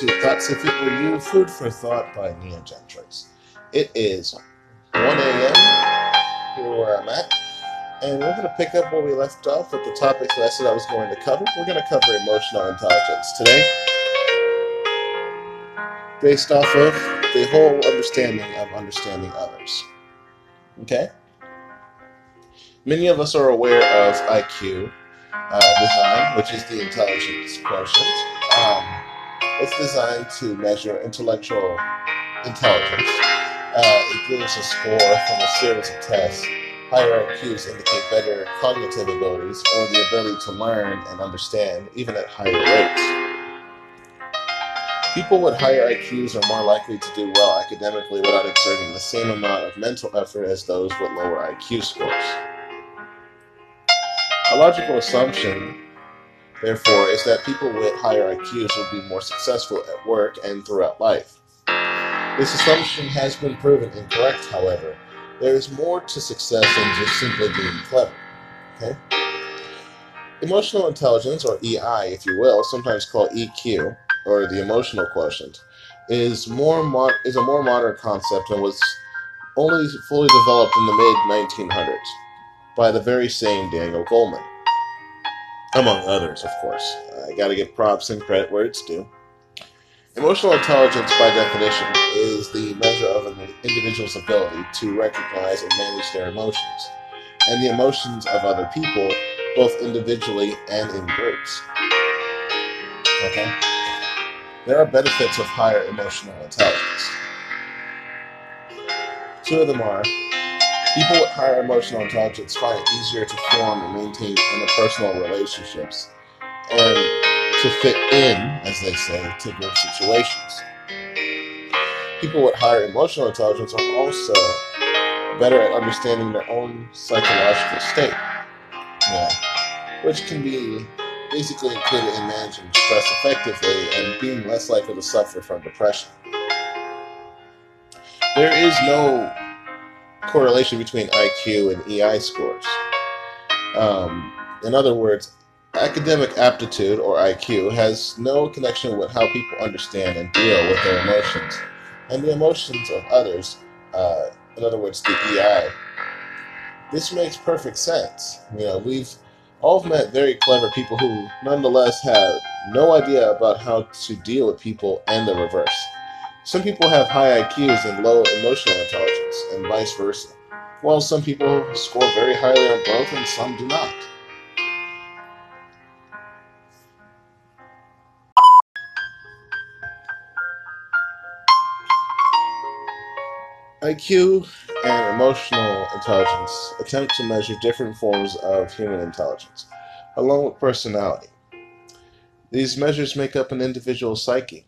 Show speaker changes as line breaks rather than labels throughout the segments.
to Thoughts If It Were You, Food for Thought by Neogentrix. It is 1 a.m. here where I'm at, and we're going to pick up where we left off with the topic that I said I was going to cover. We're going to cover emotional intelligence today, based off of the whole understanding of understanding others. Okay? Many of us are aware of IQ uh, design, which is the intelligence quotient. Um, it's designed to measure intellectual intelligence. Uh, it gives a score from a series of tests. Higher IQs indicate better cognitive abilities or the ability to learn and understand, even at higher rates. People with higher IQs are more likely to do well academically without exerting the same amount of mental effort as those with lower IQ scores. A logical assumption, therefore, is that people with higher IQs will be more successful at work and throughout life. This assumption has been proven incorrect, however. There is more to success than just simply being clever. Okay? Emotional intelligence, or EI, if you will, sometimes called EQ, or the emotional quotient, is more mo- is a more modern concept and was only fully developed in the mid 1900s by the very same Daniel Goleman. Among others, of course. I gotta give props and credit where it's due. Emotional intelligence, by definition, is the measure of an individual's ability to recognize and manage their emotions, and the emotions of other people, both individually and in groups. Okay? There are benefits of higher emotional intelligence. Two of them are People with higher emotional intelligence find it easier to form and maintain interpersonal relationships and to fit in, as they say, to group situations. People with higher emotional intelligence are also better at understanding their own psychological state, yeah, which can be basically included in managing stress effectively and being less likely to suffer from depression. There is no correlation between IQ and EI scores. Um, in other words, academic aptitude, or IQ, has no connection with how people understand and deal with their emotions and the emotions of others, uh, in other words, the EI. This makes perfect sense. You know, we've all met very clever people who nonetheless have no idea about how to deal with people and the reverse. Some people have high IQs and low emotional intelligence, and vice versa. While some people score very highly on both, and some do not. IQ and emotional intelligence attempt to measure different forms of human intelligence, along with personality. These measures make up an individual's psyche.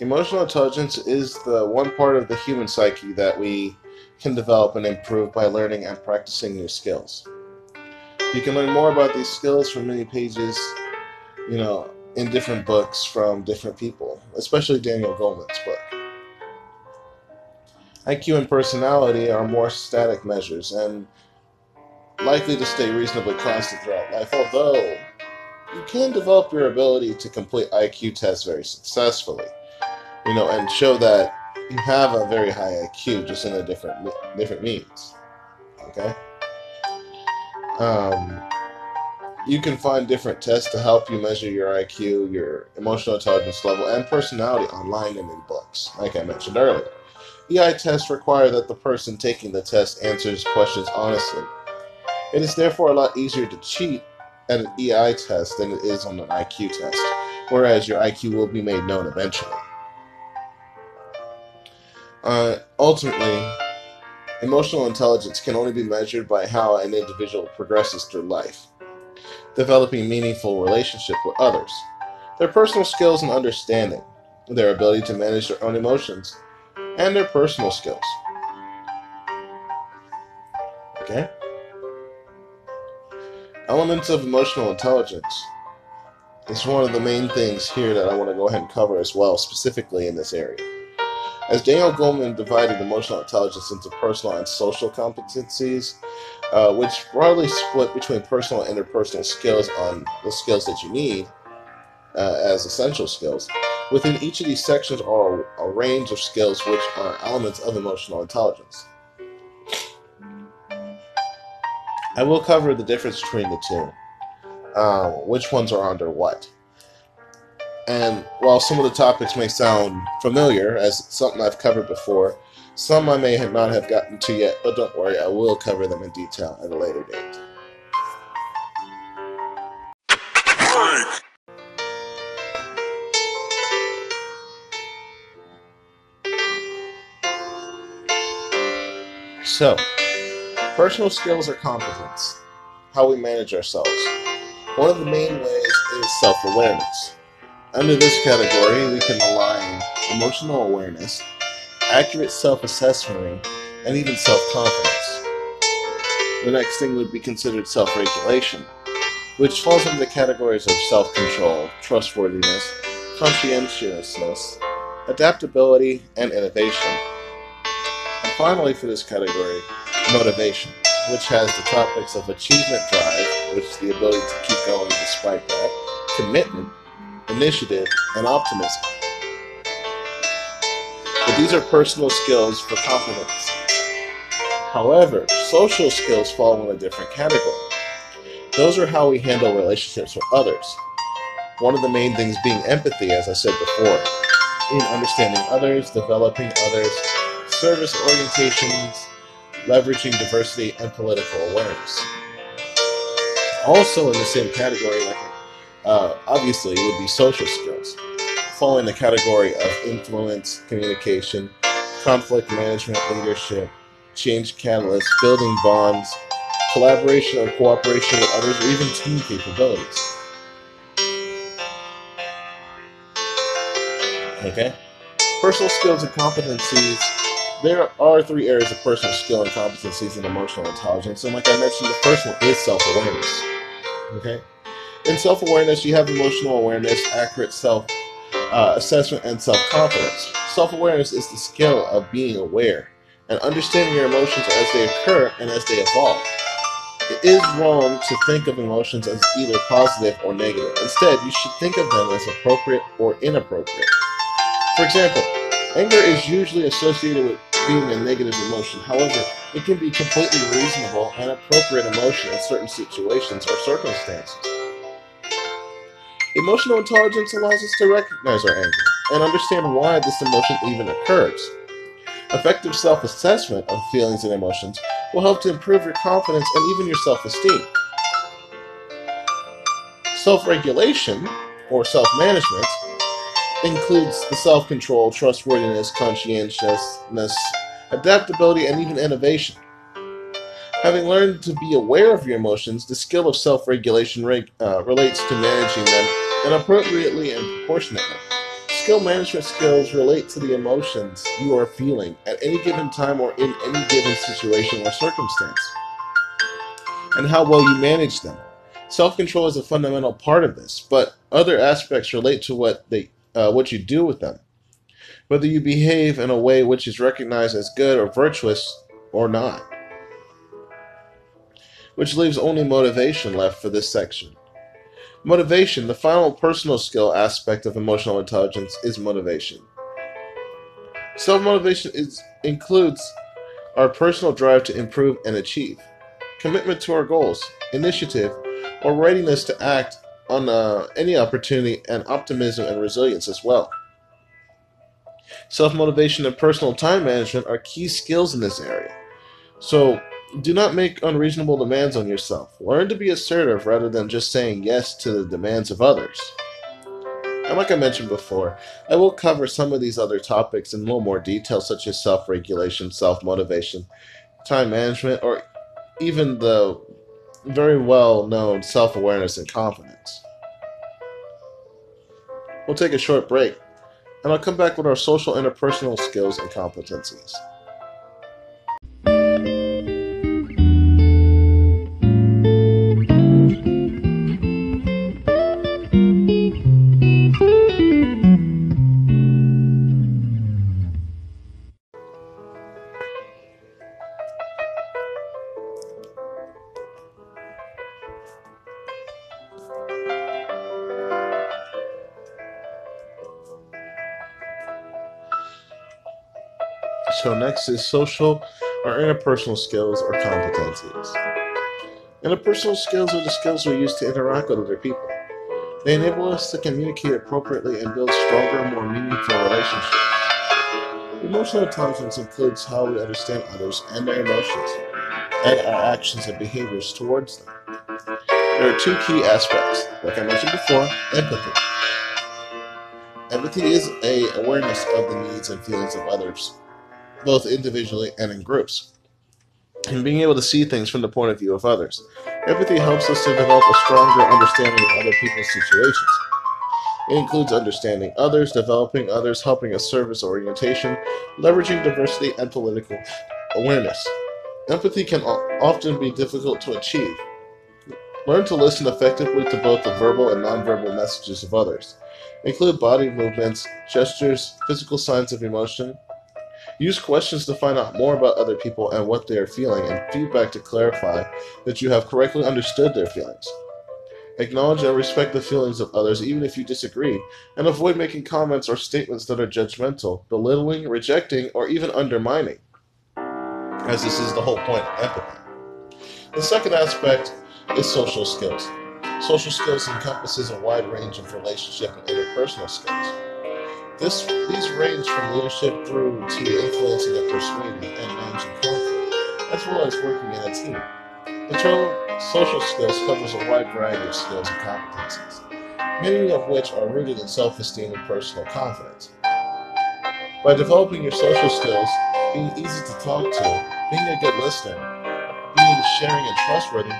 Emotional intelligence is the one part of the human psyche that we can develop and improve by learning and practicing new skills. You can learn more about these skills from many pages, you know, in different books from different people, especially Daniel Goleman's book. IQ and personality are more static measures and likely to stay reasonably constant throughout life, although you can develop your ability to complete IQ tests very successfully you know, and show that you have a very high IQ just in a different different means. Okay. Um, you can find different tests to help you measure your IQ, your emotional intelligence level, and personality online and in books, like I mentioned earlier. EI tests require that the person taking the test answers questions honestly. It is therefore a lot easier to cheat at an EI test than it is on an IQ test, whereas your IQ will be made known eventually. Uh, ultimately, emotional intelligence can only be measured by how an individual progresses through life, developing meaningful relationships with others, their personal skills and understanding, their ability to manage their own emotions, and their personal skills. Okay? Elements of emotional intelligence is one of the main things here that I want to go ahead and cover as well, specifically in this area. As Daniel Goleman divided emotional intelligence into personal and social competencies, uh, which broadly split between personal and interpersonal skills on the skills that you need uh, as essential skills. Within each of these sections are a range of skills which are elements of emotional intelligence. I will cover the difference between the two, um, which ones are under what. And while some of the topics may sound familiar as something I've covered before, some I may not have gotten to yet, but don't worry, I will cover them in detail at a later date. So, personal skills are competence, how we manage ourselves. One of the main ways is self awareness. Under this category, we can align emotional awareness, accurate self assessment, and even self confidence. The next thing would be considered self regulation, which falls into the categories of self control, trustworthiness, conscientiousness, adaptability, and innovation. And finally, for this category, motivation, which has the topics of achievement drive, which is the ability to keep going despite that, commitment, initiative, and optimism. But these are personal skills for confidence. However, social skills fall in a different category. Those are how we handle relationships with others. One of the main things being empathy, as I said before, in understanding others, developing others, service orientations, leveraging diversity and political awareness. Also, in the same category, like uh, obviously, would be social skills, falling in the category of influence, communication, conflict management, leadership, change catalyst, building bonds, collaboration or cooperation with others, or even team capabilities. Okay? Personal skills and competencies there are three areas of personal skill and competencies in emotional intelligence. And like I mentioned, the first one is self awareness. Okay? In self awareness, you have emotional awareness, accurate self uh, assessment, and self confidence. Self awareness is the skill of being aware and understanding your emotions as they occur and as they evolve. It is wrong to think of emotions as either positive or negative. Instead, you should think of them as appropriate or inappropriate. For example, anger is usually associated with being a negative emotion. However, it can be completely reasonable and appropriate emotion in certain situations or circumstances. Emotional intelligence allows us to recognize our anger and understand why this emotion even occurs. Effective self assessment of feelings and emotions will help to improve your confidence and even your self esteem. Self regulation, or self management, includes the self control, trustworthiness, conscientiousness, adaptability, and even innovation. Having learned to be aware of your emotions, the skill of self regulation reg- uh, relates to managing them and appropriately and proportionately. Skill management skills relate to the emotions you are feeling at any given time or in any given situation or circumstance, and how well you manage them. Self control is a fundamental part of this, but other aspects relate to what they uh, what you do with them, whether you behave in a way which is recognized as good or virtuous or not. Which leaves only motivation left for this section. Motivation, the final personal skill aspect of emotional intelligence, is motivation. Self motivation includes our personal drive to improve and achieve, commitment to our goals, initiative, or readiness to act on uh, any opportunity, and optimism and resilience as well. Self motivation and personal time management are key skills in this area. So, do not make unreasonable demands on yourself. Learn to be assertive rather than just saying yes to the demands of others. And like I mentioned before, I will cover some of these other topics in a little more detail, such as self regulation, self motivation, time management, or even the very well known self awareness and confidence. We'll take a short break, and I'll come back with our social interpersonal skills and competencies. So next is social or interpersonal skills or competencies. Interpersonal skills are the skills we use to interact with other people. They enable us to communicate appropriately and build stronger, more meaningful relationships. Emotional intelligence includes how we understand others and their emotions, and our actions and behaviors towards them. There are two key aspects, like I mentioned before, empathy. Empathy is a awareness of the needs and feelings of others, both individually and in groups, and being able to see things from the point of view of others. Empathy helps us to develop a stronger understanding of other people's situations. It includes understanding others, developing others, helping a service orientation, leveraging diversity and political awareness. Empathy can often be difficult to achieve, Learn to listen effectively to both the verbal and nonverbal messages of others. Include body movements, gestures, physical signs of emotion. Use questions to find out more about other people and what they are feeling, and feedback to clarify that you have correctly understood their feelings. Acknowledge and respect the feelings of others even if you disagree, and avoid making comments or statements that are judgmental, belittling, rejecting, or even undermining, as this is the whole point of empathy. The second aspect is social skills. Social skills encompasses a wide range of relationship and interpersonal skills. This, these range from leadership through to influencing and persuading and managing conflict, as well as working in a team. The Internal social skills covers a wide variety of skills and competencies, many of which are rooted in self-esteem and personal confidence. By developing your social skills, being easy to talk to, being a good listener, being sharing and trustworthy,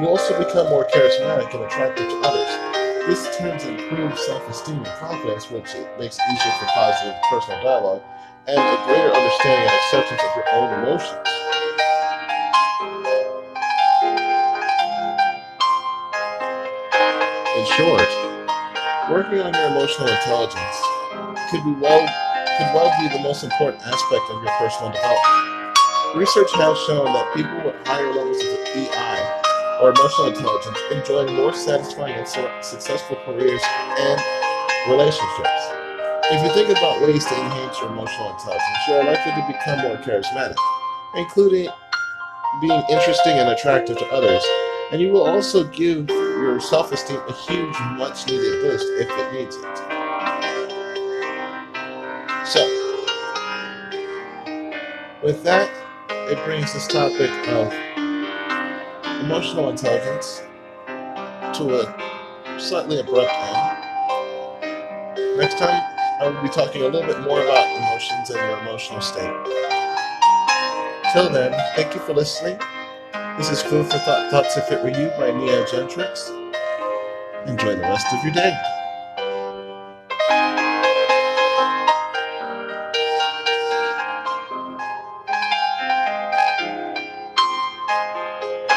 you also become more charismatic and attractive to others. This tends to improve self-esteem and confidence, which makes it easier for positive personal dialogue and a greater understanding and acceptance of your own emotions. In short, working on your emotional intelligence could be well could well be the most important aspect of your personal development. Research has shown that people with higher levels of EI or emotional intelligence, enjoying more satisfying and successful careers and relationships. If you think about ways to enhance your emotional intelligence, you are likely to become more charismatic, including being interesting and attractive to others, and you will also give your self esteem a huge, much needed boost if it needs it. So, with that, it brings this topic of emotional intelligence to a slightly abrupt end. Next time, I will be talking a little bit more about emotions and your emotional state. Till then, thank you for listening. This is Food for Thought Thoughts If It Were You by Neo Gentrix. Enjoy the rest of your day.